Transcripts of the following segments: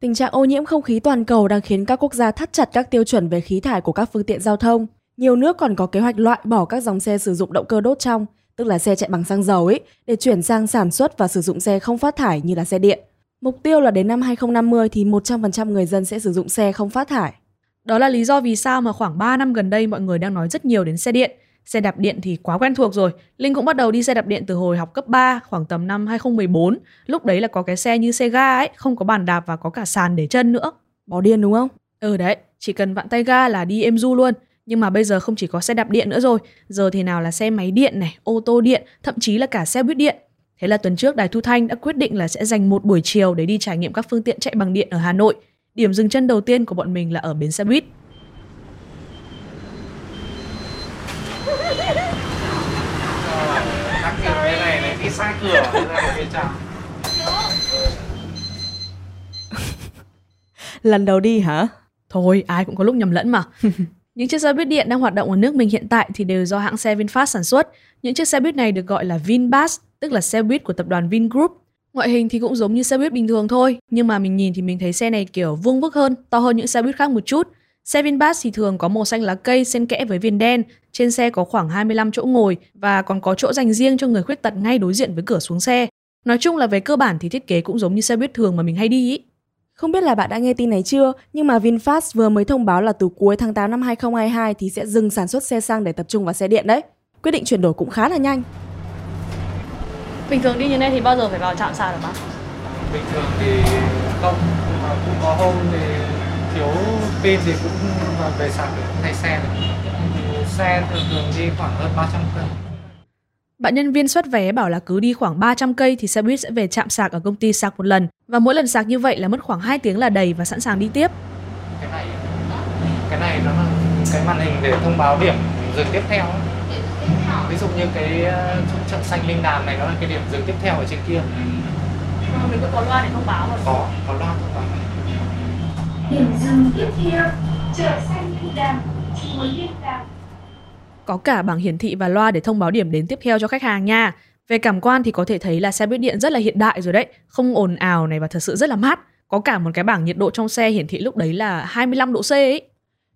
Tình trạng ô nhiễm không khí toàn cầu đang khiến các quốc gia thắt chặt các tiêu chuẩn về khí thải của các phương tiện giao thông. Nhiều nước còn có kế hoạch loại bỏ các dòng xe sử dụng động cơ đốt trong, tức là xe chạy bằng xăng dầu ấy, để chuyển sang sản xuất và sử dụng xe không phát thải như là xe điện. Mục tiêu là đến năm 2050 thì 100% người dân sẽ sử dụng xe không phát thải. Đó là lý do vì sao mà khoảng 3 năm gần đây mọi người đang nói rất nhiều đến xe điện. Xe đạp điện thì quá quen thuộc rồi. Linh cũng bắt đầu đi xe đạp điện từ hồi học cấp 3, khoảng tầm năm 2014. Lúc đấy là có cái xe như xe ga ấy, không có bàn đạp và có cả sàn để chân nữa. Bỏ điên đúng không? Ừ đấy, chỉ cần vặn tay ga là đi êm du luôn. Nhưng mà bây giờ không chỉ có xe đạp điện nữa rồi, giờ thì nào là xe máy điện này, ô tô điện, thậm chí là cả xe buýt điện. Thế là tuần trước Đài Thu Thanh đã quyết định là sẽ dành một buổi chiều để đi trải nghiệm các phương tiện chạy bằng điện ở Hà Nội. Điểm dừng chân đầu tiên của bọn mình là ở bến xe buýt. Lần đầu đi hả? Thôi, ai cũng có lúc nhầm lẫn mà. Những chiếc xe buýt điện đang hoạt động ở nước mình hiện tại thì đều do hãng xe VinFast sản xuất. Những chiếc xe buýt này được gọi là VinBus, tức là xe buýt của tập đoàn Vingroup. Ngoại hình thì cũng giống như xe buýt bình thường thôi, nhưng mà mình nhìn thì mình thấy xe này kiểu vuông vức hơn, to hơn những xe buýt khác một chút. Xe VinBus thì thường có màu xanh lá cây xen kẽ với viền đen, trên xe có khoảng 25 chỗ ngồi và còn có chỗ dành riêng cho người khuyết tật ngay đối diện với cửa xuống xe. Nói chung là về cơ bản thì thiết kế cũng giống như xe buýt thường mà mình hay đi ý. Không biết là bạn đã nghe tin này chưa, nhưng mà VinFast vừa mới thông báo là từ cuối tháng 8 năm 2022 thì sẽ dừng sản xuất xe xăng để tập trung vào xe điện đấy. Quyết định chuyển đổi cũng khá là nhanh. Bình thường đi như này thì bao giờ phải vào trạm sạc hả bác? Bình thường thì không Nhưng mà cũng có hôm thì thiếu pin thì cũng vào về sạc để thay xe được Xe thường thường đi khoảng hơn 300 cân Bạn nhân viên xuất vé bảo là cứ đi khoảng 300 cây thì xe buýt sẽ về trạm sạc ở công ty sạc một lần và mỗi lần sạc như vậy là mất khoảng 2 tiếng là đầy và sẵn sàng đi tiếp. Cái này cái này nó là cái màn hình để thông báo điểm dừng tiếp theo ấy. Ví dụ như cái ờ, chợ xanh Linh Đàm này nó là cái điểm dừng tiếp theo ở trên kia Mình cũng có loa để thông báo Có, có loa thông báo Điểm dừng tiếp theo, chợ xanh Linh Đàm, chuối Liên Đàm. Có cả bảng hiển thị và loa để thông báo điểm đến tiếp theo cho khách hàng nha. Về cảm quan thì có thể thấy là xe buýt điện rất là hiện đại rồi đấy, không ồn ào này và thật sự rất là mát. Có cả một cái bảng nhiệt độ trong xe hiển thị lúc đấy là 25 độ C ấy.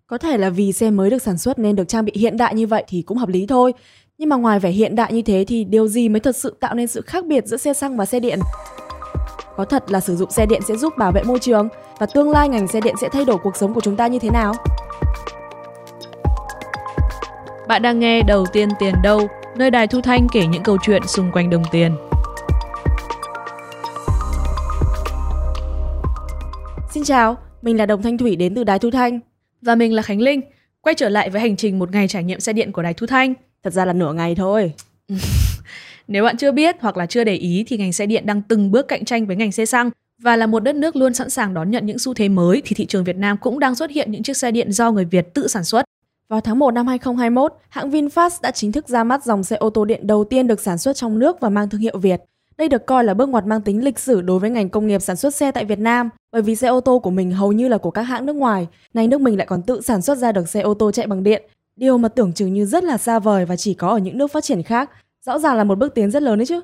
Có thể là vì xe mới được sản xuất nên được trang bị hiện đại như vậy thì cũng hợp lý thôi. Nhưng mà ngoài vẻ hiện đại như thế thì điều gì mới thật sự tạo nên sự khác biệt giữa xe xăng và xe điện? Có thật là sử dụng xe điện sẽ giúp bảo vệ môi trường và tương lai ngành xe điện sẽ thay đổi cuộc sống của chúng ta như thế nào? Bạn đang nghe Đầu tiên tiền đâu, nơi đài Thu Thanh kể những câu chuyện xung quanh đồng tiền. Xin chào, mình là Đồng Thanh Thủy đến từ Đài Thu Thanh. Và mình là Khánh Linh, quay trở lại với hành trình một ngày trải nghiệm xe điện của đài Thu Thanh. Thật ra là nửa ngày thôi. Nếu bạn chưa biết hoặc là chưa để ý thì ngành xe điện đang từng bước cạnh tranh với ngành xe xăng và là một đất nước luôn sẵn sàng đón nhận những xu thế mới thì thị trường Việt Nam cũng đang xuất hiện những chiếc xe điện do người Việt tự sản xuất. Vào tháng 1 năm 2021, hãng VinFast đã chính thức ra mắt dòng xe ô tô điện đầu tiên được sản xuất trong nước và mang thương hiệu Việt. Đây được coi là bước ngoặt mang tính lịch sử đối với ngành công nghiệp sản xuất xe tại Việt Nam, bởi vì xe ô tô của mình hầu như là của các hãng nước ngoài, nay nước mình lại còn tự sản xuất ra được xe ô tô chạy bằng điện. Điều mà tưởng chừng như rất là xa vời và chỉ có ở những nước phát triển khác, rõ ràng là một bước tiến rất lớn đấy chứ.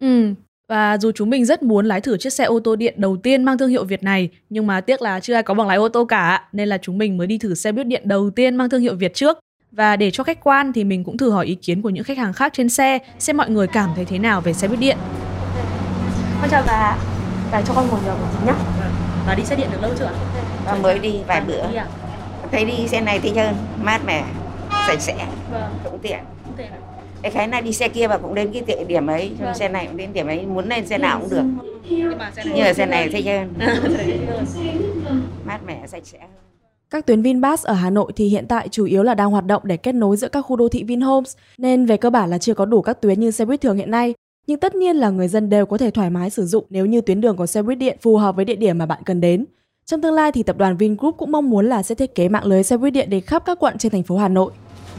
Ừ, và dù chúng mình rất muốn lái thử chiếc xe ô tô điện đầu tiên mang thương hiệu Việt này, nhưng mà tiếc là chưa ai có bằng lái ô tô cả, nên là chúng mình mới đi thử xe buýt điện đầu tiên mang thương hiệu Việt trước. Và để cho khách quan thì mình cũng thử hỏi ý kiến của những khách hàng khác trên xe, xem mọi người cảm thấy thế nào về xe buýt điện. Con chào bà Bà cho con ngồi nhờ tí nhá Bà đi xe điện được lâu chưa? Con mới đi vài bữa Đi à? thấy đi xe này thích hơn mát mẻ sạch sẽ Vâng, cũng tiện thể nào. Cái khái này đi xe kia và cũng đến cái địa điểm ấy Vâng. xe này cũng đến điểm ấy muốn lên xe nào cũng được Nhưng mà xe này nhưng mà xe này thích hơn mát mẻ sạch sẽ hơn Các tuyến VinBus ở Hà Nội thì hiện tại chủ yếu là đang hoạt động để kết nối giữa các khu đô thị Vinhomes, nên về cơ bản là chưa có đủ các tuyến như xe buýt thường hiện nay. Nhưng tất nhiên là người dân đều có thể thoải mái sử dụng nếu như tuyến đường của xe buýt điện phù hợp với địa điểm mà bạn cần đến. Trong tương lai thì tập đoàn Vingroup cũng mong muốn là sẽ thiết kế mạng lưới xe buýt điện đến khắp các quận trên thành phố Hà Nội.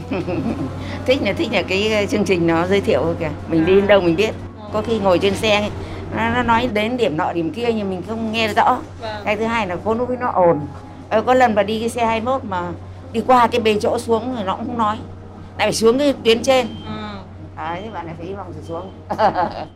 thích là thích là cái ờ, chương trình nó giới thiệu kìa. Mình đi đến đâu mình biết. Có khi ngồi trên xe nó, nó nói đến điểm nọ điểm kia nhưng mình không nghe rõ. Cái thứ hai là có lúc nó ồn. Ờ, có lần mà đi cái xe 21 mà đi qua cái bề chỗ xuống rồi nó cũng không nói. Lại phải xuống cái tuyến trên. Đấy bạn này phải đi vòng rồi xuống.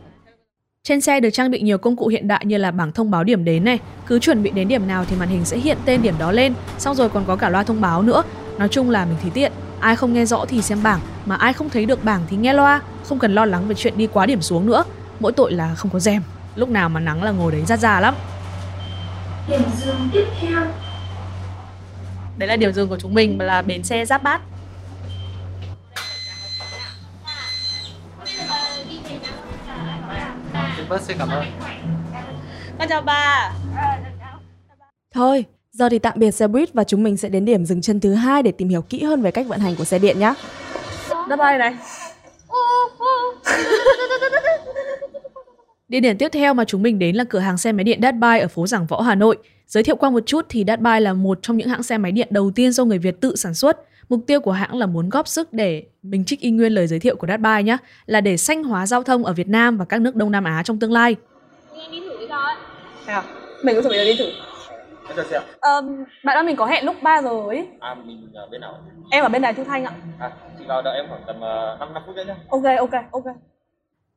Trên xe được trang bị nhiều công cụ hiện đại như là bảng thông báo điểm đến này, cứ chuẩn bị đến điểm nào thì màn hình sẽ hiện tên điểm đó lên, xong rồi còn có cả loa thông báo nữa. Nói chung là mình thấy tiện, ai không nghe rõ thì xem bảng, mà ai không thấy được bảng thì nghe loa, không cần lo lắng về chuyện đi quá điểm xuống nữa. Mỗi tội là không có rèm, lúc nào mà nắng là ngồi đấy ra ra lắm. Điểm dừng tiếp theo Đấy là điểm dừng của chúng mình là bến xe Giáp Bát. Bớt xin cảm ơn. Con chào bà. Thôi, giờ thì tạm biệt xe buýt và chúng mình sẽ đến điểm dừng chân thứ hai để tìm hiểu kỹ hơn về cách vận hành của xe điện nhé. Đáp bài này. Địa điểm tiếp theo mà chúng mình đến là cửa hàng xe máy điện Datbuy ở phố Giảng Võ, Hà Nội. Giới thiệu qua một chút thì Datbuy là một trong những hãng xe máy điện đầu tiên do người Việt tự sản xuất. Mục tiêu của hãng là muốn góp sức để mình trích y nguyên lời giới thiệu của Datbuy nhé, là để xanh hóa giao thông ở Việt Nam và các nước Đông Nam Á trong tương lai. À, mình cũng chuẩn bị đi thử. Em chào chị ạ. Ờ, bạn ơi mình có hẹn lúc 3 giờ ấy. À mình ở bên nào? Em ở bên đài Thu Thanh ạ. À chị vào đợi em khoảng tầm uh, 5 5 phút nữa nhé. Ok ok ok.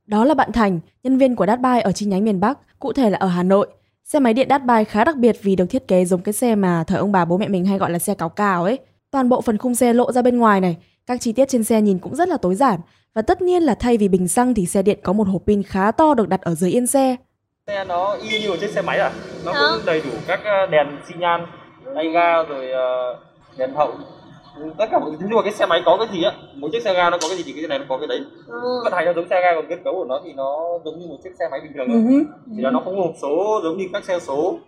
Đó là bạn Thành, nhân viên của Datbuy ở chi nhánh miền Bắc, cụ thể là ở Hà Nội. Xe máy điện Datbuy khá đặc biệt vì được thiết kế giống cái xe mà thời ông bà bố mẹ mình hay gọi là xe cào cào ấy. Toàn bộ phần khung xe lộ ra bên ngoài này, các chi tiết trên xe nhìn cũng rất là tối giản. Và tất nhiên là thay vì bình xăng thì xe điện có một hộp pin khá to được đặt ở dưới yên xe. Xe nó y như một chiếc xe máy à? Nó cũng đầy đủ các ờ, đèn xi nhan, tay ga rồi ờ, đèn hậu. Tất cả mọi thứ nhưng mà cái xe máy có cái gì á, mỗi chiếc xe ga nó có cái gì thì cái này nó có cái đấy. Vận hành nó giống xe ga còn kết cấu của nó thì nó giống như một chiếc xe máy bình thường thôi. Chỉ là nó không có hộp số giống như các xe số.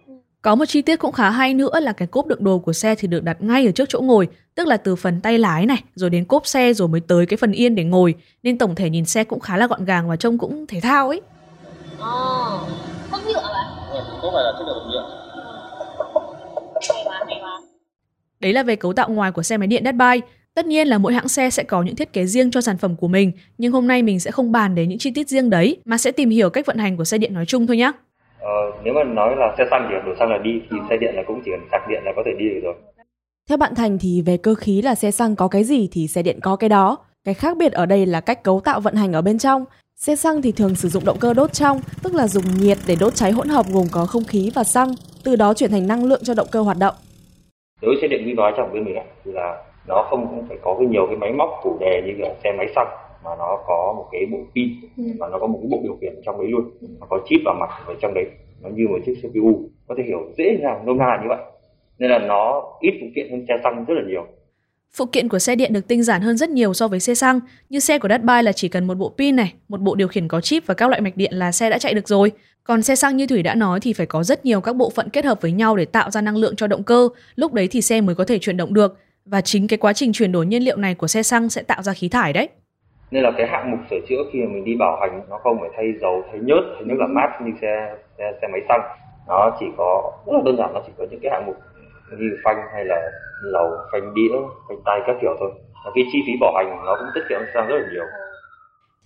Có một chi tiết cũng khá hay nữa là cái cốp đựng đồ của xe thì được đặt ngay ở trước chỗ ngồi, tức là từ phần tay lái này, rồi đến cốp xe rồi mới tới cái phần yên để ngồi, nên tổng thể nhìn xe cũng khá là gọn gàng và trông cũng thể thao ấy. Ừ, Có phải là chất lượng nhựa. Đấy là về cấu tạo ngoài của xe máy điện Datbuy. Tất nhiên là mỗi hãng xe sẽ có những thiết kế riêng cho sản phẩm của mình, nhưng hôm nay mình sẽ không bàn đến những chi tiết riêng đấy, mà sẽ tìm hiểu cách vận hành của xe điện nói chung thôi nhé. Ờ, nếu mà nói là xe xăng thì đổ xăng là đi thì xe điện là cũng chỉ cần sạc điện là có thể đi được rồi. Theo bạn Thành thì về cơ khí là xe xăng có cái gì thì xe điện có cái đó. Cái khác biệt ở đây là cách cấu tạo vận hành ở bên trong. Xe xăng thì thường sử dụng động cơ đốt trong, tức là dùng nhiệt để đốt cháy hỗn hợp gồm có không khí và xăng, từ đó chuyển thành năng lượng cho động cơ hoạt động. đối với xe điện vi nói trong bên mình thì là nó không không phải có cái nhiều cái máy móc chủ đề như kiểu xe máy xăng mà nó có một cái bộ pin và nó có một cái bộ điều khiển trong đấy luôn. Nó có chip vào mặt ở trong đấy nó như một chiếc CPU có thể hiểu dễ dàng nôm na là như vậy. Nên là nó ít phụ kiện hơn xe xăng rất là nhiều Phụ kiện của xe điện được tinh giản hơn rất nhiều so với xe xăng. Như xe của Datbuy là chỉ cần một bộ pin này, một bộ điều khiển có chip và các loại mạch điện là xe đã chạy được rồi. Còn xe xăng như Thủy đã nói thì phải có rất nhiều các bộ phận kết hợp với nhau để tạo ra năng lượng cho động cơ, lúc đấy thì xe mới có thể chuyển động được. Và chính cái quá trình chuyển đổi nhiên liệu này của xe xăng sẽ tạo ra khí thải đấy. nên là cái hạng mục sửa chữa khi mà mình đi bảo hành nó không phải thay dầu thay nhớt thay nước làm mát như xe xe, xe máy xăng nó chỉ có rất là đơn giản nó chỉ có những cái hạng mục như phanh hay là lầu phanh đĩa phanh tay các kiểu thôi và cái chi phí bảo hành nó cũng tiết kiệm sang rất là nhiều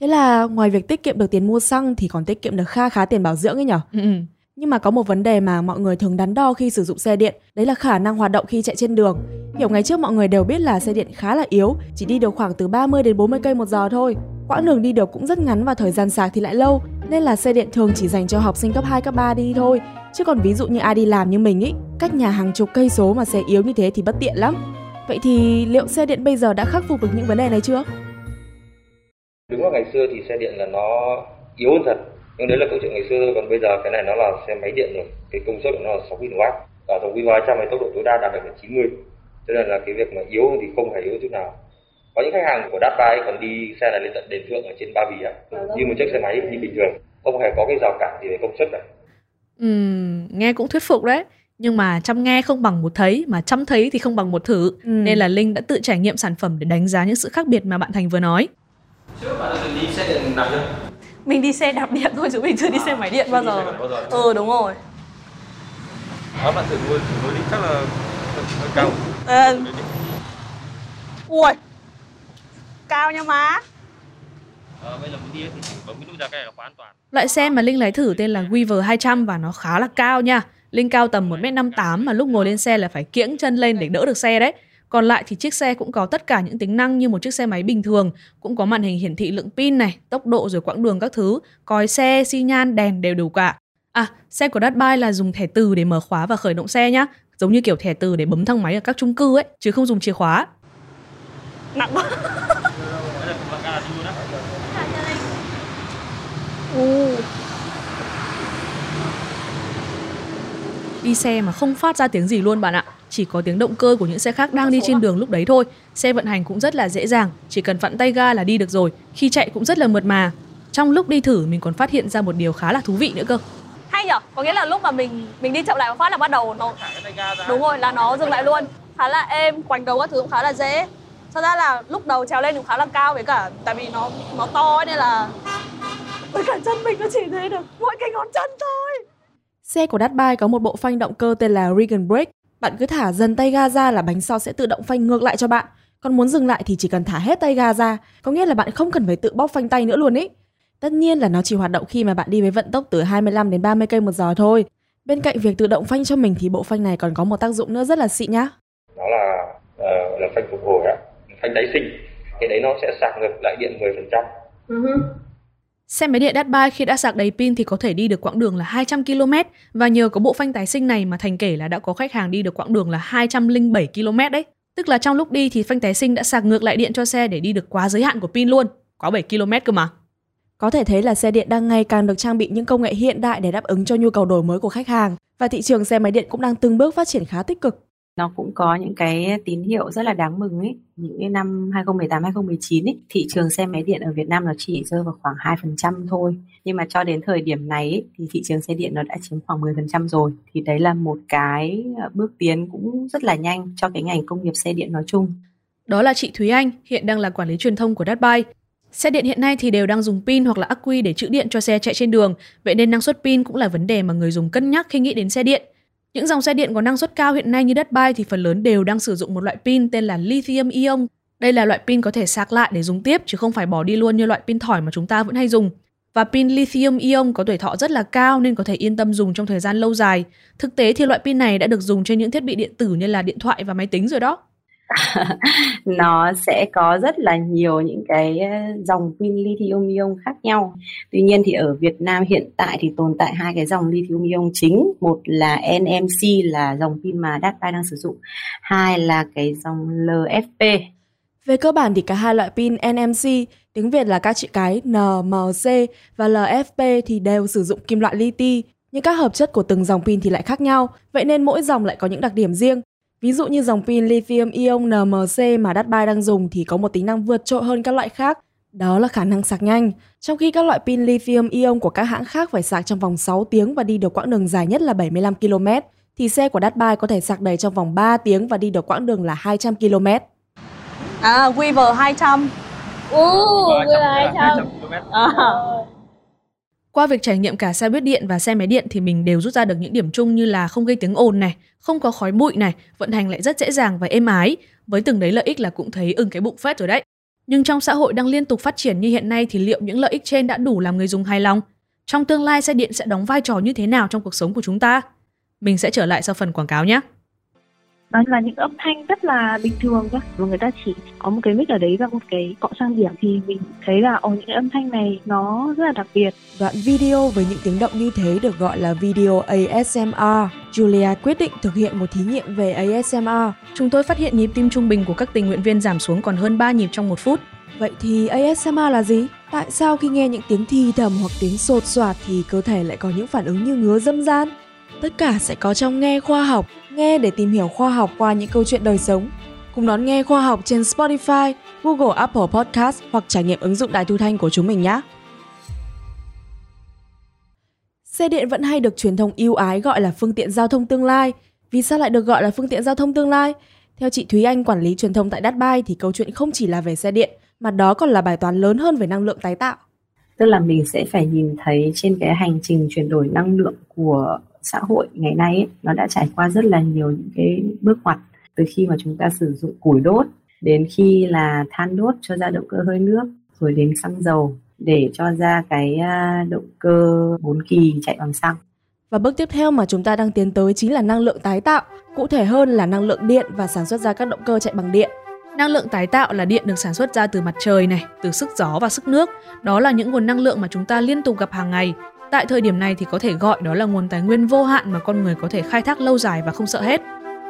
Thế là ngoài việc tiết kiệm được tiền mua xăng thì còn tiết kiệm được kha khá tiền bảo dưỡng ấy nhở? Ừ, ừ. Nhưng mà có một vấn đề mà mọi người thường đắn đo khi sử dụng xe điện, đấy là khả năng hoạt động khi chạy trên đường. Hiểu ngày trước mọi người đều biết là xe điện khá là yếu, chỉ đi được khoảng từ 30 đến 40 cây một giờ thôi. Quãng đường đi được cũng rất ngắn và thời gian sạc thì lại lâu, nên là xe điện thường chỉ dành cho học sinh cấp 2, cấp 3 đi thôi. Chứ còn ví dụ như ai đi làm như mình ý, cách nhà hàng chục cây số mà xe yếu như thế thì bất tiện lắm. Vậy thì liệu xe điện bây giờ đã khắc phục được những vấn đề này chưa? đúng là ngày xưa thì xe điện là nó yếu hơn thật nhưng đấy là câu chuyện ngày xưa thôi còn bây giờ cái này nó là xe máy điện rồi cái công suất của nó là 6 kW và dòng V trăm này tốc độ tối đa đạt được là 90 cho nên là cái việc mà yếu thì không hề yếu chút nào có những khách hàng của Datbuy còn đi xe này lên tận đền thượng ở trên Ba Vì à như một chiếc xe máy như bình thường không hề có cái rào cản gì về công suất cả Ừm, nghe cũng thuyết phục đấy. Nhưng mà chăm nghe không bằng một thấy, mà chăm thấy thì không bằng một thử. Ừ. Nên là Linh đã tự trải nghiệm sản phẩm để đánh giá những sự khác biệt mà bạn Thành vừa nói. trước bạn đã từng đi xe điện nào chưa Mình đi xe đạp điện thôi chứ mình chưa đi xe máy điện bao giờ. bao giờ Ừ đúng rồi. đó bạn thử thử nuôi đi chắc là cao Ờ. Ui. Cao nha má. Ờ, bây giờ muốn đi thì chỉ bấm cái nút ra cái này là khóa an toàn Loại xe mà Linh lái thử tên là Weaver 200 và nó khá là cao nha. Linh cao tầm 1m58 mà lúc ngồi lên xe là phải kiễng chân lên để đỡ được xe đấy. Còn lại thì chiếc xe cũng có tất cả những tính năng như một chiếc xe máy bình thường, cũng có màn hình hiển thị lượng pin này, tốc độ rồi quãng đường các thứ, còi xe, xi nhan, đèn đều đủ cả. À, xe của Datbuy là dùng thẻ từ để mở khóa và khởi động xe nhá, giống như kiểu thẻ từ để bấm thang máy ở các chung cư ấy, chứ không dùng chìa khóa. Nặng quá. Đi xe mà không phát ra tiếng gì luôn bạn ạ. Chỉ có tiếng động cơ của những xe khác đang đi trên đường lúc đấy thôi. Xe vận hành cũng rất là dễ dàng, chỉ cần vặn tay ga là đi được rồi. Khi chạy cũng rất là mượt mà. Trong lúc đi thử mình còn phát hiện ra một điều khá là thú vị nữa cơ. Hay nhở? Có nghĩa là lúc mà mình mình đi chậm lại một phát là bắt đầu nó Đúng rồi, là nó dừng lại luôn. Khá là êm, quành cầu các thứ cũng khá là dễ. Thật ra là lúc đầu trèo lên cũng khá là cao với cả tại vì nó nó to ấy, nên là với cả chân mình nó chỉ thấy được mỗi cái ngón chân thôi. Xe của Datbuy có một bộ phanh động cơ tên là Regan Brake. Bạn cứ thả dần tay ga ra là bánh sau sẽ tự động phanh ngược lại cho bạn. Còn muốn dừng lại thì chỉ cần thả hết tay ga ra, có nghĩa là bạn không cần phải tự bóp phanh tay nữa luôn ý. Tất nhiên là nó chỉ hoạt động khi mà bạn đi với vận tốc từ 25 đến 30 cây một giờ thôi. Bên cạnh việc tự động phanh cho mình thì bộ phanh này còn có một tác dụng nữa rất là xịn nhá. Đó là uh, là phanh phục hồi á, phanh đáy sinh. Cái đấy nó sẽ sạc ngược lại điện 10%. Xe máy điện Datbuy khi đã sạc đầy pin thì có thể đi được quãng đường là 200 km và nhờ có bộ phanh tái sinh này mà Thành kể là đã có khách hàng đi được quãng đường là 207 km đấy. Tức là trong lúc đi thì phanh tái sinh đã sạc ngược lại điện cho xe để đi được quá giới hạn của pin luôn, quá 7 km cơ mà. Có thể thấy là xe điện đang ngày càng được trang bị những công nghệ hiện đại để đáp ứng cho nhu cầu đổi mới của khách hàng và thị trường xe máy điện cũng đang từng bước phát triển khá tích cực nó cũng có những cái tín hiệu rất là đáng mừng ấy. Những cái năm 2018 2019 ấy, thị trường xe máy điện ở Việt Nam nó chỉ rơi vào khoảng 2% thôi. Nhưng mà cho đến thời điểm này ấy, thì thị trường xe điện nó đã chiếm khoảng 10% rồi. Thì đấy là một cái ờ, bước tiến cũng rất là nhanh cho cái ngành công nghiệp xe điện nói chung. Đó là chị Thúy Anh, hiện đang là quản lý truyền thông của Datbuy. Xe điện hiện nay thì đều đang dùng pin hoặc là ắc quy để trữ điện cho xe chạy trên đường, vậy nên năng suất pin cũng là vấn đề mà người dùng cân nhắc khi nghĩ đến xe điện. Những dòng xe điện có năng suất cao hiện nay như Datbuy thì phần lớn đều đang sử dụng một loại pin tên là lithium ion. Đây là loại pin có thể sạc lại để dùng tiếp, chứ không phải bỏ đi luôn như loại pin thỏi mà chúng ta vẫn hay dùng. Và pin lithium ion có tuổi thọ rất là cao nên có thể yên tâm dùng trong thời gian lâu dài. Thực tế thì loại pin này đã được dùng trên những thiết bị điện tử như là điện thoại và máy tính rồi đó. nó sẽ có rất là nhiều những cái ờ, dòng pin lithium ion khác nhau. Tuy nhiên thì ở Việt Nam hiện tại thì tồn tại hai cái dòng lithium ion chính, một là NMC là dòng pin mà Datbuy đang sử dụng, hai là cái dòng LFP. Về cơ bản thì cả hai loại pin NMC, tiếng Việt là các chữ cái NMC và LFP thì đều sử dụng kim loại li-ti, nhưng các hợp chất của từng dòng pin thì lại khác nhau, vậy nên mỗi dòng lại có những đặc điểm riêng. Ví dụ như dòng pin lithium ion NMC mà Datbuy đang dùng thì có một tính năng vượt trội hơn các loại khác, đó là khả năng sạc nhanh. Trong khi các loại pin lithium ion của các hãng khác phải sạc trong vòng 6 tiếng và đi được quãng đường dài nhất là 75 km, thì xe của Datbuy có thể sạc đầy trong vòng 3 tiếng và đi được quãng đường là 200 km. À, Weaver 200. Ồ, vừa là 200. À. Qua việc trải nghiệm cả xe buýt điện và xe máy điện thì mình đều rút ra được những điểm chung như là không gây tiếng ồn này, không có khói bụi này, vận hành lại rất dễ dàng và êm ái. Với từng đấy lợi ích là cũng thấy ưng cái bụng phết rồi đấy. Nhưng trong xã hội đang liên tục phát triển như hiện nay thì liệu những lợi ích trên đã đủ làm người dùng hài lòng? Trong tương lai xe điện sẽ đóng vai trò như thế nào trong cuộc sống của chúng ta? Mình sẽ trở lại sau phần quảng cáo nhé. Đó là những âm thanh rất là bình thường thôi Và người ta chỉ có một cái mic ở đấy và một cái cọ sang điểm Thì mình thấy là ồ những cái âm thanh này nó rất là đặc biệt Đoạn video với những tiếng động như thế được gọi là video ASMR. Julia quyết định thực hiện một thí nghiệm về ASMR. Chúng tôi phát hiện nhịp tim trung bình của các tình nguyện viên giảm xuống còn hơn 3 nhịp trong một phút. Vậy thì ASMR là gì? Tại sao khi nghe những tiếng thì thầm hoặc tiếng sột soạt thì cơ thể lại có những phản ứng như ngứa dâm gian? Tất cả sẽ có trong Nghe Khoa học, nghe để tìm hiểu khoa học qua những câu chuyện đời sống. Cùng đón nghe khoa học trên Spotify, Google Apple Podcast hoặc trải nghiệm ứng dụng đài thu thanh của chúng mình nhé. Xe điện vẫn hay được truyền thông yêu ái gọi là phương tiện giao thông tương lai. Vì sao lại được gọi là phương tiện giao thông tương lai? Theo chị Thúy Anh, quản lý truyền thông tại Datbuy thì câu chuyện không chỉ là về xe điện, mà đó còn là bài toán lớn hơn về năng lượng tái tạo. Tức là mình sẽ phải nhìn thấy trên cái hành trình chuyển đổi năng lượng của xã hội ngày nay ấy, nó đã trải qua rất là nhiều những cái bước ngoặt từ khi mà chúng ta sử dụng củi đốt đến khi là than đốt cho ra động cơ hơi nước rồi đến xăng dầu để cho ra cái à, động cơ bốn kỳ chạy bằng xăng Và bước tiếp theo mà chúng ta đang tiến tới chính là năng lượng tái tạo, cụ thể hơn là năng lượng điện và sản xuất ra các động cơ chạy bằng điện. Năng lượng tái tạo là điện được sản xuất ra từ mặt trời này, từ sức gió và sức nước. Đó là những nguồn năng lượng mà chúng ta liên tục gặp hàng ngày. Tại thời điểm này thì có thể gọi đó là nguồn tài nguyên vô hạn mà con người có thể khai thác lâu dài và không sợ hết.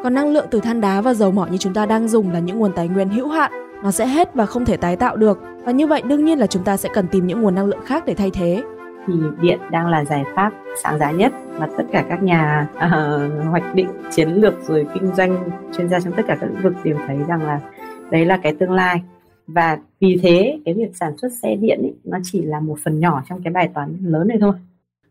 Còn năng lượng từ than đá và dầu mỏ như chúng ta đang dùng là những nguồn tài nguyên hữu hạn, nó sẽ hết và không thể tái tạo được. Và như vậy đương nhiên là chúng ta sẽ cần tìm những nguồn năng lượng khác để thay thế thì điện đang là giải pháp sáng giá nhất mà tất cả các nhà uh, hoạch định chiến lược rồi kinh doanh chuyên gia trong tất cả các lĩnh vực đều thấy rằng là đấy là cái tương lai và vì thế cái việc sản xuất xe điện ấy, nó chỉ là một phần nhỏ trong cái bài toán lớn này thôi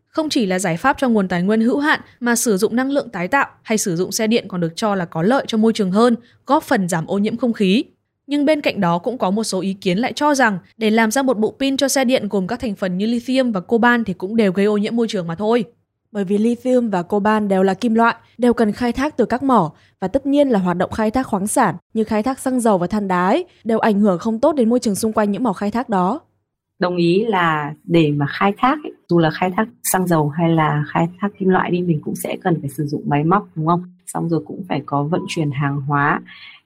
không chỉ là giải pháp cho nguồn tài nguyên hữu hạn mà sử dụng năng lượng tái tạo hay sử dụng xe điện còn được cho là có lợi cho môi trường hơn, góp phần giảm ô nhiễm không khí. Nhưng bên cạnh đó cũng có một số ý kiến lại cho rằng để làm ra một bộ pin cho xe điện gồm các thành phần như lithium và coban thì cũng đều gây ô nhiễm môi trường mà thôi. Bởi vì lithium và coban đều là kim loại, đều cần khai thác từ các mỏ và tất nhiên là hoạt động khai thác khoáng sản như khai thác xăng dầu và than đá ấy, đều ảnh hưởng không tốt đến môi trường xung quanh những mỏ khai thác đó. Đồng ý là để mà khai thác ấy, dù là khai thác xăng dầu hay là khai thác kim loại đi mình cũng sẽ cần phải sử dụng máy móc đúng không? Xong rồi cũng phải có vận chuyển hàng hóa.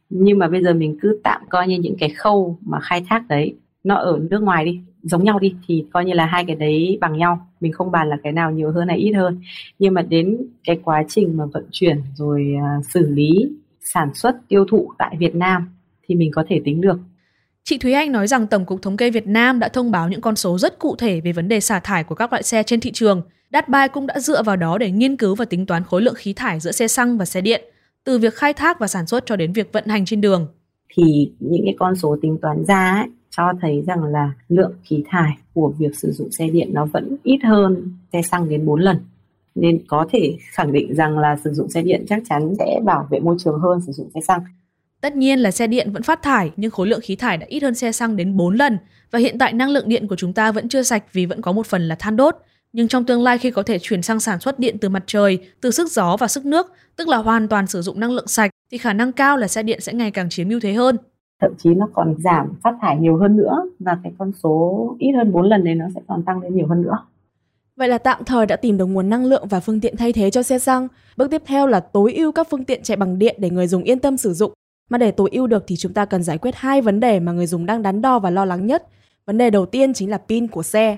Nhưng mà bây giờ mình cứ tạm coi như những cái khâu mà khai thác đấy nó ở nước ngoài đi giống nhau đi thì coi như là hai cái đấy bằng nhau. Mình không bàn là cái nào nhiều hơn hay ít hơn. Nhưng mà đến cái quá trình mà vận chuyển rồi uh, xử lý sản xuất tiêu thụ tại Việt Nam thì mình có thể tính được. Chị Thúy Anh nói rằng Tổng cục Thống kê Việt Nam đã thông báo những con số rất cụ thể về vấn đề xả thải của các loại xe trên thị trường. Datbai cũng đã dựa vào đó để nghiên cứu và tính toán khối lượng khí thải giữa xe xăng và xe điện từ việc khai thác và sản xuất cho đến việc vận hành trên đường. Thì những cái con số tính toán ra ấy, cho thấy rằng là lượng khí thải của việc sử dụng xe điện nó vẫn ít hơn xe xăng đến 4 lần. Nên có thể khẳng định rằng là sử dụng xe điện chắc chắn sẽ bảo vệ môi trường hơn sử dụng xe xăng. Tất nhiên là xe điện vẫn phát thải nhưng khối lượng khí thải đã ít hơn xe xăng đến 4 lần và hiện tại năng lượng điện của chúng ta vẫn chưa sạch vì vẫn có một phần là than đốt. Nhưng trong tương lai khi có thể chuyển sang sản xuất điện từ mặt trời, từ sức gió và sức nước, tức là hoàn toàn sử dụng năng lượng sạch, thì khả năng cao là xe điện sẽ ngày càng chiếm ưu thế hơn. Thậm chí nó còn giảm phát thải nhiều hơn nữa và cái con số ít hơn 4 lần đấy nó sẽ còn tăng lên nhiều hơn nữa. Vậy là tạm thời đã tìm được nguồn năng lượng và phương tiện thay thế cho xe xăng. Bước tiếp theo là tối ưu các phương tiện chạy bằng điện để người dùng yên tâm sử dụng. Mà để tối ưu được thì chúng ta cần giải quyết hai vấn đề mà người dùng đang đắn đo và lo lắng nhất. Vấn đề đầu tiên chính là pin của xe.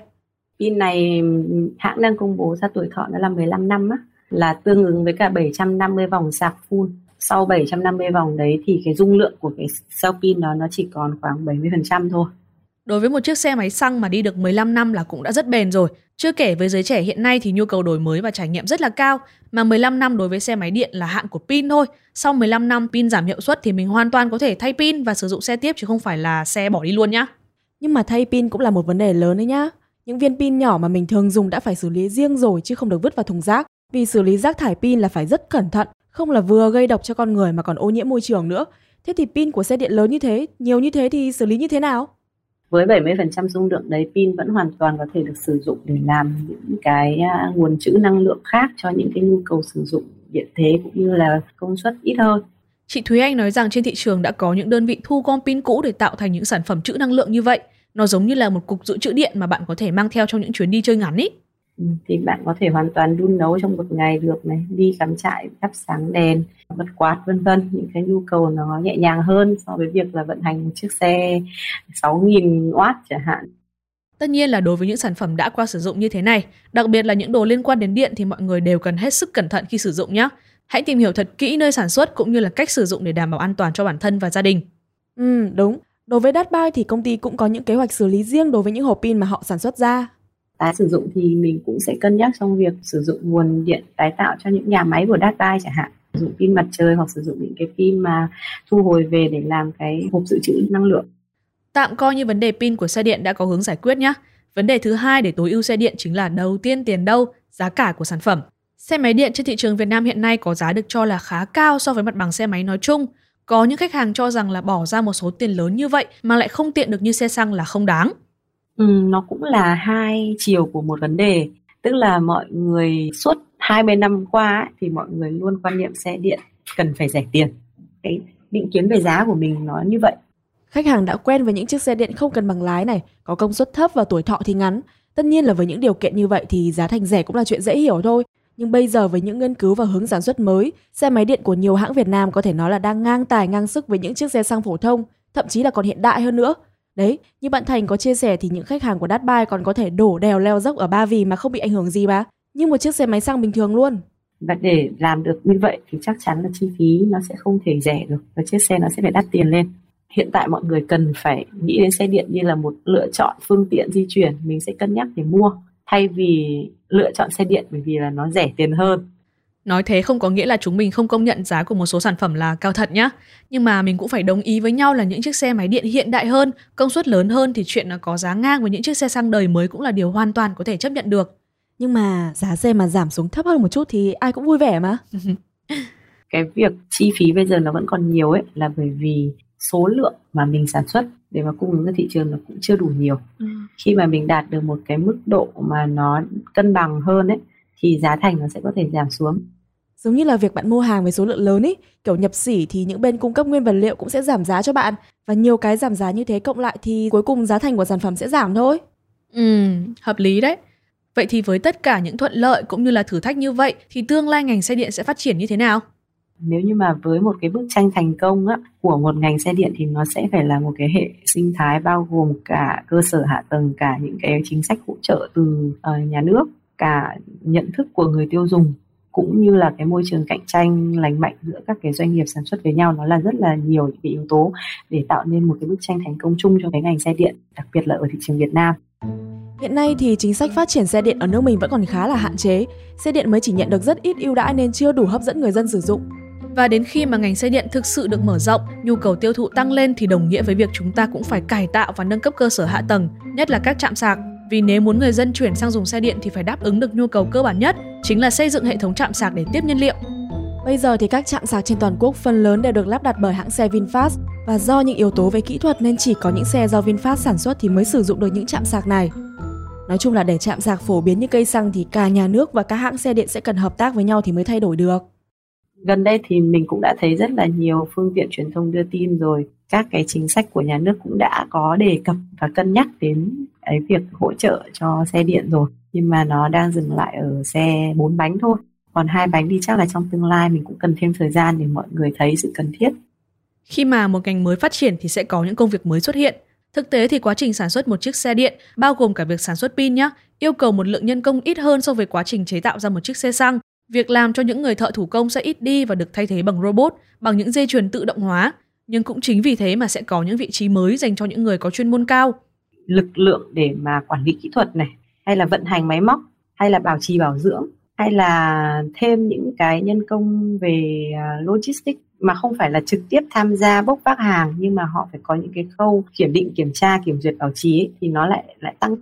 Pin này ừ, hãng đang công bố ra tuổi thọ nó là 15 năm á, là tương ứng với cả 750 vòng sạc full. Sau 750 vòng đấy thì cái dung lượng của cái cell pin đó nó chỉ còn khoảng 70% thôi. Đối với một chiếc xe máy xăng mà đi được 15 năm là cũng đã rất bền rồi. Chưa kể với giới trẻ hiện nay thì nhu cầu đổi mới và trải nghiệm rất là cao, mà 15 năm đối với xe máy điện là hạn của pin thôi. Sau 15 năm pin giảm hiệu suất thì mình hoàn toàn có thể thay pin và sử dụng xe tiếp chứ không phải là xe bỏ đi luôn nhá. Nhưng mà thay pin cũng là một vấn đề lớn đấy nhá. Những viên pin nhỏ mà mình thường dùng đã phải xử lý riêng rồi chứ không được vứt vào thùng rác. Vì xử lý rác thải pin là phải rất cẩn thận, không là vừa gây độc cho con người mà còn ô nhiễm môi trường nữa. Thế thì pin của xe điện lớn như thế, nhiều như thế thì xử lý như thế nào? Với 70% dung lượng đấy, pin vẫn hoàn toàn có thể được sử dụng để làm những cái à, nguồn trữ năng lượng khác cho những cái nhu cầu sử dụng điện thế cũng như là công suất ít hơn. Chị Thúy Anh nói rằng trên thị trường đã có những đơn vị thu gom pin cũ để tạo thành những sản phẩm trữ năng lượng như vậy. Nó giống như là một cục dự trữ điện mà bạn có thể mang theo trong những chuyến đi chơi ngắn ý. Thì bạn có thể hoàn toàn đun nấu trong một ngày được này, đi cắm trại, thắp sáng đèn, bật quạt vân vân, những cái nhu cầu nó nhẹ nhàng hơn so với việc là vận hành một chiếc xe 6.000 W chẳng hạn. Tất nhiên là đối với những sản phẩm đã qua sử dụng như thế này, đặc biệt là những đồ liên quan đến điện thì mọi người đều cần hết sức cẩn thận khi sử dụng nhé. Hãy tìm hiểu thật kỹ nơi sản xuất cũng như là cách sử dụng để đảm bảo an toàn cho bản thân và gia đình. Ừ, đúng. Đối với Datbai thì công ty cũng có những kế hoạch xử lý riêng đối với những hộp pin mà họ sản xuất ra. Tái sử dụng thì mình cũng sẽ cân nhắc trong việc sử dụng nguồn điện tái tạo cho những nhà máy của data chẳng hạn sử dụng pin mặt trời hoặc sử dụng những cái pin mà thu hồi về để làm cái hộp dự trữ năng lượng. Tạm coi như vấn đề pin của xe điện đã có hướng giải quyết nhé. Vấn đề thứ hai để tối ưu xe điện chính là đầu tiên tiền đâu, giá cả của sản phẩm. Xe máy điện trên thị trường Việt Nam hiện nay có giá được cho là khá cao so với mặt bằng xe máy nói chung. Có những khách hàng cho rằng là bỏ ra một số tiền lớn như vậy mà lại không tiện được như xe xăng là không đáng. Nó cũng là hai chiều của một vấn đề. Tức là mọi người suốt 20 năm qua ấy, thì mọi người luôn quan niệm xe điện cần phải rẻ tiền. Cái định kiến về giá của mình nó như vậy. Khách hàng đã quen với những chiếc xe điện không cần bằng lái này, có công suất thấp và tuổi thọ thì ngắn. Tất nhiên là với những điều kiện như vậy thì giá thành rẻ cũng là chuyện dễ hiểu thôi. Nhưng bây giờ với những nghiên cứu và hướng sản xuất mới, xe máy điện của nhiều hãng Việt Nam có thể nói là đang ngang tài ngang sức với những chiếc xe xăng phổ thông, thậm chí là còn hiện đại hơn nữa. Đấy, như bạn Thành có chia sẻ thì những khách hàng của Datbuy còn có thể đổ đèo leo dốc ở Ba Vì mà không bị ảnh hưởng gì mà. Như một chiếc xe máy xăng bình thường luôn. Và để làm được như vậy thì chắc chắn là chi phí nó sẽ không thể rẻ được và chiếc xe nó sẽ phải đắt tiền lên. Hiện tại mọi người cần phải nghĩ đến xe điện như là một lựa chọn phương tiện di chuyển mình sẽ cân nhắc để mua thay vì lựa chọn xe điện bởi vì là nó rẻ tiền hơn. Nói thế không có nghĩa là chúng mình không công nhận giá của một số sản phẩm là cao thật nhá. Nhưng mà mình cũng phải đồng ý với nhau là những chiếc xe máy điện hiện đại hơn, công suất lớn hơn thì chuyện là có giá ngang với những chiếc xe xăng đời mới cũng là điều hoàn toàn có thể chấp nhận được. Nhưng mà giá xe mà giảm xuống thấp hơn một chút thì ai cũng vui vẻ mà. cái việc chi phí bây giờ nó vẫn còn nhiều ấy là bởi vì số lượng mà mình sản xuất để mà cung ứng ra thị trường nó cũng chưa đủ nhiều. Ừ. Khi mà mình đạt được một cái mức độ mà nó cân bằng hơn ấy thì giá thành nó sẽ có thể giảm xuống. Giống như là việc bạn mua hàng với số lượng lớn ấy, kiểu nhập sỉ thì những bên cung cấp nguyên vật liệu cũng sẽ giảm giá cho bạn và nhiều cái giảm giá như thế cộng lại thì cuối cùng giá thành của sản phẩm sẽ giảm thôi. Ừ, hợp lý đấy. Vậy thì với tất cả những thuận lợi cũng như là thử thách như vậy thì tương lai ngành xe điện sẽ phát triển như thế nào? Nếu như mà với một cái bức tranh thành công á, của một ngành xe điện thì nó sẽ phải là một cái hệ sinh thái bao gồm cả cơ sở hạ tầng, cả những cái chính sách hỗ trợ từ uh, nhà nước, cả nhận thức của người tiêu dùng cũng như là cái môi trường cạnh tranh lành mạnh giữa các cái doanh nghiệp sản xuất với nhau nó là rất là nhiều những cái yếu tố để tạo nên một cái bức tranh thành công chung cho cái ngành xe điện đặc biệt là ở thị trường Việt Nam. Hiện nay thì chính sách phát triển xe điện ở nước mình vẫn còn khá là hạn chế. Xe điện mới chỉ nhận được rất ít ưu đãi nên chưa đủ hấp dẫn người dân sử dụng. Và đến khi mà ngành xe điện thực sự được mở rộng, nhu cầu tiêu thụ tăng lên thì đồng nghĩa với việc chúng ta cũng phải cải tạo và nâng cấp cơ sở hạ tầng, nhất là các trạm sạc. Vì nếu muốn người dân chuyển sang dùng xe điện thì phải đáp ứng được nhu cầu cơ bản nhất, chính là xây dựng hệ thống trạm sạc để tiếp nhiên liệu. Bây giờ thì các trạm sạc trên toàn quốc phần lớn đều được lắp đặt bởi hãng xe VinFast và do những yếu tố về kỹ thuật nên chỉ có những xe do VinFast sản xuất thì mới sử dụng được những trạm sạc này. Nói chung là để chạm sạc phổ biến như cây xăng thì cả nhà nước và các hãng xe điện sẽ cần hợp tác với nhau thì mới thay đổi được. Gần đây thì mình cũng đã thấy rất là nhiều phương tiện truyền thông đưa tin rồi các cái chính sách của nhà nước cũng đã có đề cập và cân nhắc đến cái việc hỗ trợ cho xe điện rồi nhưng mà nó đang dừng lại ở xe bốn bánh thôi còn hai bánh thì chắc là trong tương lai mình cũng cần thêm thời gian để mọi người thấy sự cần thiết khi mà một ngành mới phát triển thì sẽ có những công việc mới xuất hiện Thực tế thì quá trình sản xuất một chiếc xe điện, bao gồm cả việc sản xuất pin nhé, yêu cầu một lượng nhân công ít hơn so với quá trình chế tạo ra một chiếc xe xăng. Việc làm cho những người thợ thủ công sẽ ít đi và được thay thế bằng robot, bằng những dây chuyền tự động hóa. Nhưng cũng chính vì thế mà sẽ có những vị trí mới dành cho những người có chuyên môn cao. Lực lượng để mà quản lý kỹ thuật này, hay là vận hành máy móc, hay là bảo trì bảo dưỡng, hay là thêm những cái nhân công về à, logistics mà không phải là trực tiếp tham gia bốc vác hàng nhưng mà họ phải có những cái khâu kiểm định kiểm tra kiểm duyệt bảo trì ấy, thì nó lại lại tăng.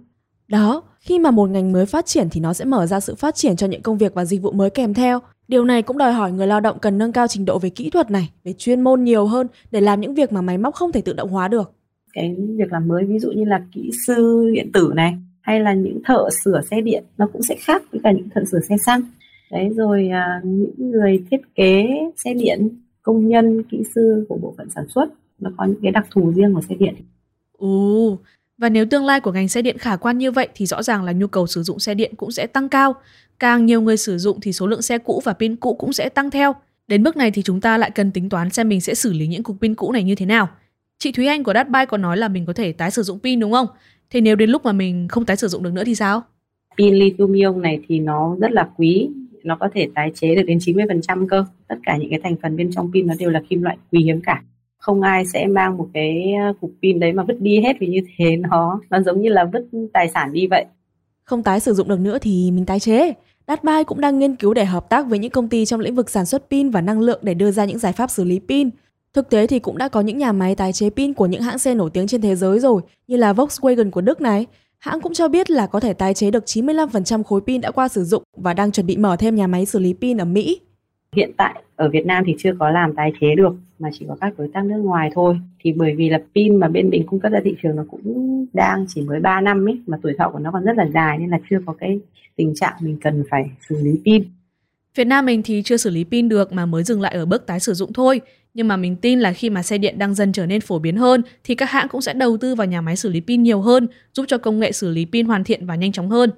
Đó khi mà một ngành mới phát triển thì nó sẽ mở ra sự phát triển cho những công việc và dịch vụ mới kèm theo. Điều này cũng đòi hỏi người lao động cần nâng cao trình độ về kỹ thuật này về chuyên môn nhiều hơn để làm những việc mà máy móc không thể tự động hóa được cái việc làm mới ví dụ như là kỹ sư điện tử này hay là những thợ sửa xe điện nó cũng sẽ khác với cả những thợ sửa xe xăng đấy rồi à, những người thiết kế xe điện công nhân kỹ sư của bộ phận sản xuất nó có những cái đặc thù riêng của xe điện Ồ, và nếu tương lai của ngành xe điện khả quan như vậy thì rõ ràng là nhu cầu sử dụng xe điện cũng sẽ tăng cao. Càng nhiều người sử dụng thì số lượng xe cũ và pin cũ cũng sẽ tăng theo. Đến bước này thì chúng ta lại cần tính toán xem mình sẽ xử lý những cục pin cũ này như thế nào. Chị Thúy Anh của Datbuy có nói là mình có thể tái sử dụng pin đúng không? Thế nếu đến lúc mà mình không tái sử dụng được nữa thì sao? Pin lithium ion này thì nó rất là quý nó có thể tái chế được đến 90% cơ tất cả những cái thành phần bên trong pin nó đều là kim loại quý hiếm cả không ai sẽ mang một cái ờ, cục pin đấy mà vứt đi hết vì như thế nó nó giống như là vứt tài sản đi vậy không tái sử dụng được nữa thì mình tái chế Datbai cũng đang nghiên cứu để hợp tác với những công ty trong lĩnh vực sản xuất pin và năng lượng để đưa ra những giải pháp xử lý pin. Thực tế thì cũng đã có những nhà máy tái chế pin của những hãng xe nổi tiếng trên thế giới rồi, như là Volkswagen của Đức này, Hãng cũng cho biết là có thể tái chế được 95% khối pin đã qua sử dụng và đang chuẩn bị mở thêm nhà máy xử lý pin ở Mỹ. Hiện tại ở Việt Nam thì chưa có làm tái chế được mà chỉ có các đối tác nước ngoài thôi. Thì bởi vì là pin mà bên mình cung cấp ra thị trường nó cũng đang chỉ mới 3 năm ấy mà tuổi thọ của nó còn rất là dài nên là chưa có cái tình trạng mình cần phải xử lý pin. Việt Nam mình thì chưa xử lý pin được mà mới dừng lại ở bước tái sử dụng thôi. Nhưng mà mình tin là khi mà xe điện đang dần trở nên phổ biến hơn thì các hãng cũng sẽ đầu tư vào nhà máy xử lý pin nhiều hơn, giúp cho công nghệ xử lý pin hoàn thiện và nhanh chóng hơn.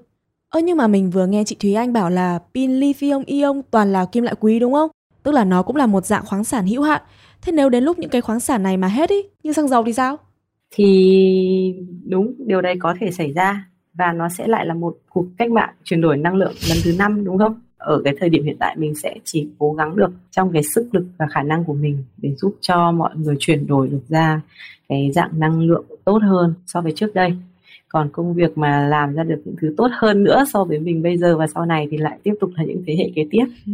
Ơ nhưng mà mình vừa nghe chị Thúy Anh bảo là pin lithium ion toàn là kim loại quý đúng không? Tức là nó cũng là một dạng khoáng sản hữu hạn. Thế nếu đến lúc những cái khoáng sản này mà hết ý, như xăng dầu thì sao? Thì đúng, điều đấy có thể xảy ra và nó sẽ lại là một cuộc cách mạng chuyển đổi năng lượng lần thứ năm đúng không? Ở cái thời điểm hiện tại mình sẽ chỉ cố gắng được trong cái sức lực và khả năng của mình để giúp cho mọi người chuyển đổi được ra cái dạng năng lượng tốt hơn so với trước đây. Còn công việc mà làm ra được những thứ tốt hơn nữa so với mình bây giờ và sau này thì lại tiếp tục là những thế hệ kế tiếp. Ừ.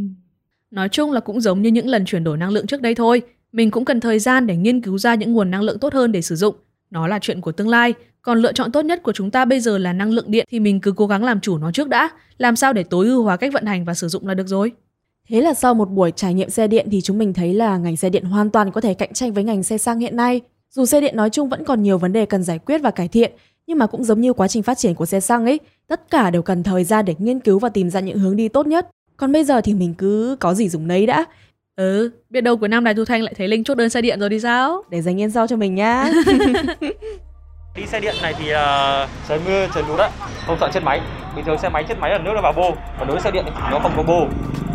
Nói chung là cũng giống như những lần chuyển đổi năng lượng trước đây thôi. Mình cũng cần thời gian để nghiên cứu ra những nguồn năng lượng tốt hơn để sử dụng nó là chuyện của tương lai còn lựa chọn tốt nhất của chúng ta bây giờ là năng lượng điện thì mình cứ cố gắng làm chủ nó trước đã làm sao để tối ưu hóa cách vận hành và sử dụng là được rồi Thế là sau một buổi trải nghiệm xe điện thì chúng mình thấy là ngành xe điện hoàn toàn có thể cạnh tranh với ngành xe xăng hiện nay. Dù xe điện nói chung vẫn còn nhiều vấn đề cần giải quyết và cải thiện, nhưng mà cũng giống như quá trình phát triển của xe xăng ấy, tất cả đều cần thời gian để nghiên cứu và tìm ra những hướng đi tốt nhất. Còn bây giờ thì mình cứ có gì dùng nấy đã. Ừ, biết đâu cuối năm Đài Thu Thanh lại thấy Linh chốt đơn xe điện rồi thì sao? Để dành yên sau cho mình nhá. đi xe điện này thì uh, trời mưa trời lụt á không sợ chết máy bình thường xe máy chết máy là nước nó vào bô còn đối với xe điện thì nó không có bô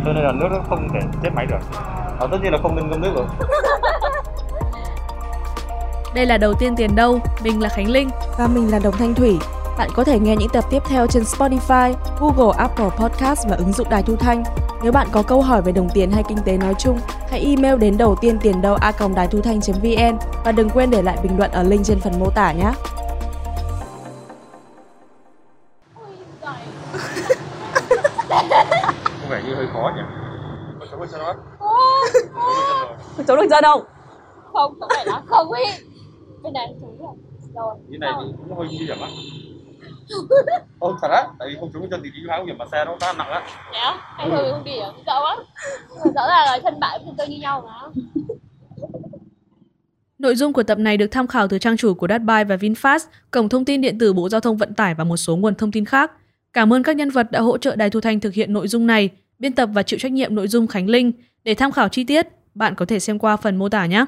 cho nên là nước nó không thể chết máy được và tất nhiên là không nên ngâm nước rồi đây là đầu tiên tiền đâu, mình là Khánh Linh và mình là Đồng Thanh Thủy. Bạn có thể nghe những tập tiếp theo trên Spotify, Google, Apple Podcast và ứng dụng Đài Thu Thanh. Nếu bạn có câu hỏi về đồng tiền hay kinh tế nói chung, hãy email đến đầu tiên tiền đâu a đài thu thanh.vn và đừng quên để lại bình luận ở link trên phần mô tả nhé. Có vẻ như hơi khó nhỉ? Cháu ơi sao đó? Cháu được chân không? Không, không phải là không ý bên này trúng rồi rồi như này thì cũng hơi nguy hiểm á Ôi thật á, tại vì không trúng chân thì đi nguy hiểm mà xe nó khá nặng á Thế á? Hay thôi không đi à? Sợ lắm Rõ ràng là chân bạn cũng chân như nhau mà Nội dung của tập này được tham khảo từ trang chủ của Datbuy và VinFast, cổng thông tin điện tử Bộ Giao thông Vận tải và một số nguồn thông tin khác. Cảm ơn các nhân vật đã hỗ trợ Đài Thu Thanh thực hiện nội dung này, biên tập và chịu trách nhiệm nội dung Khánh Linh. Để tham khảo chi tiết, bạn có thể xem qua phần mô tả nhé.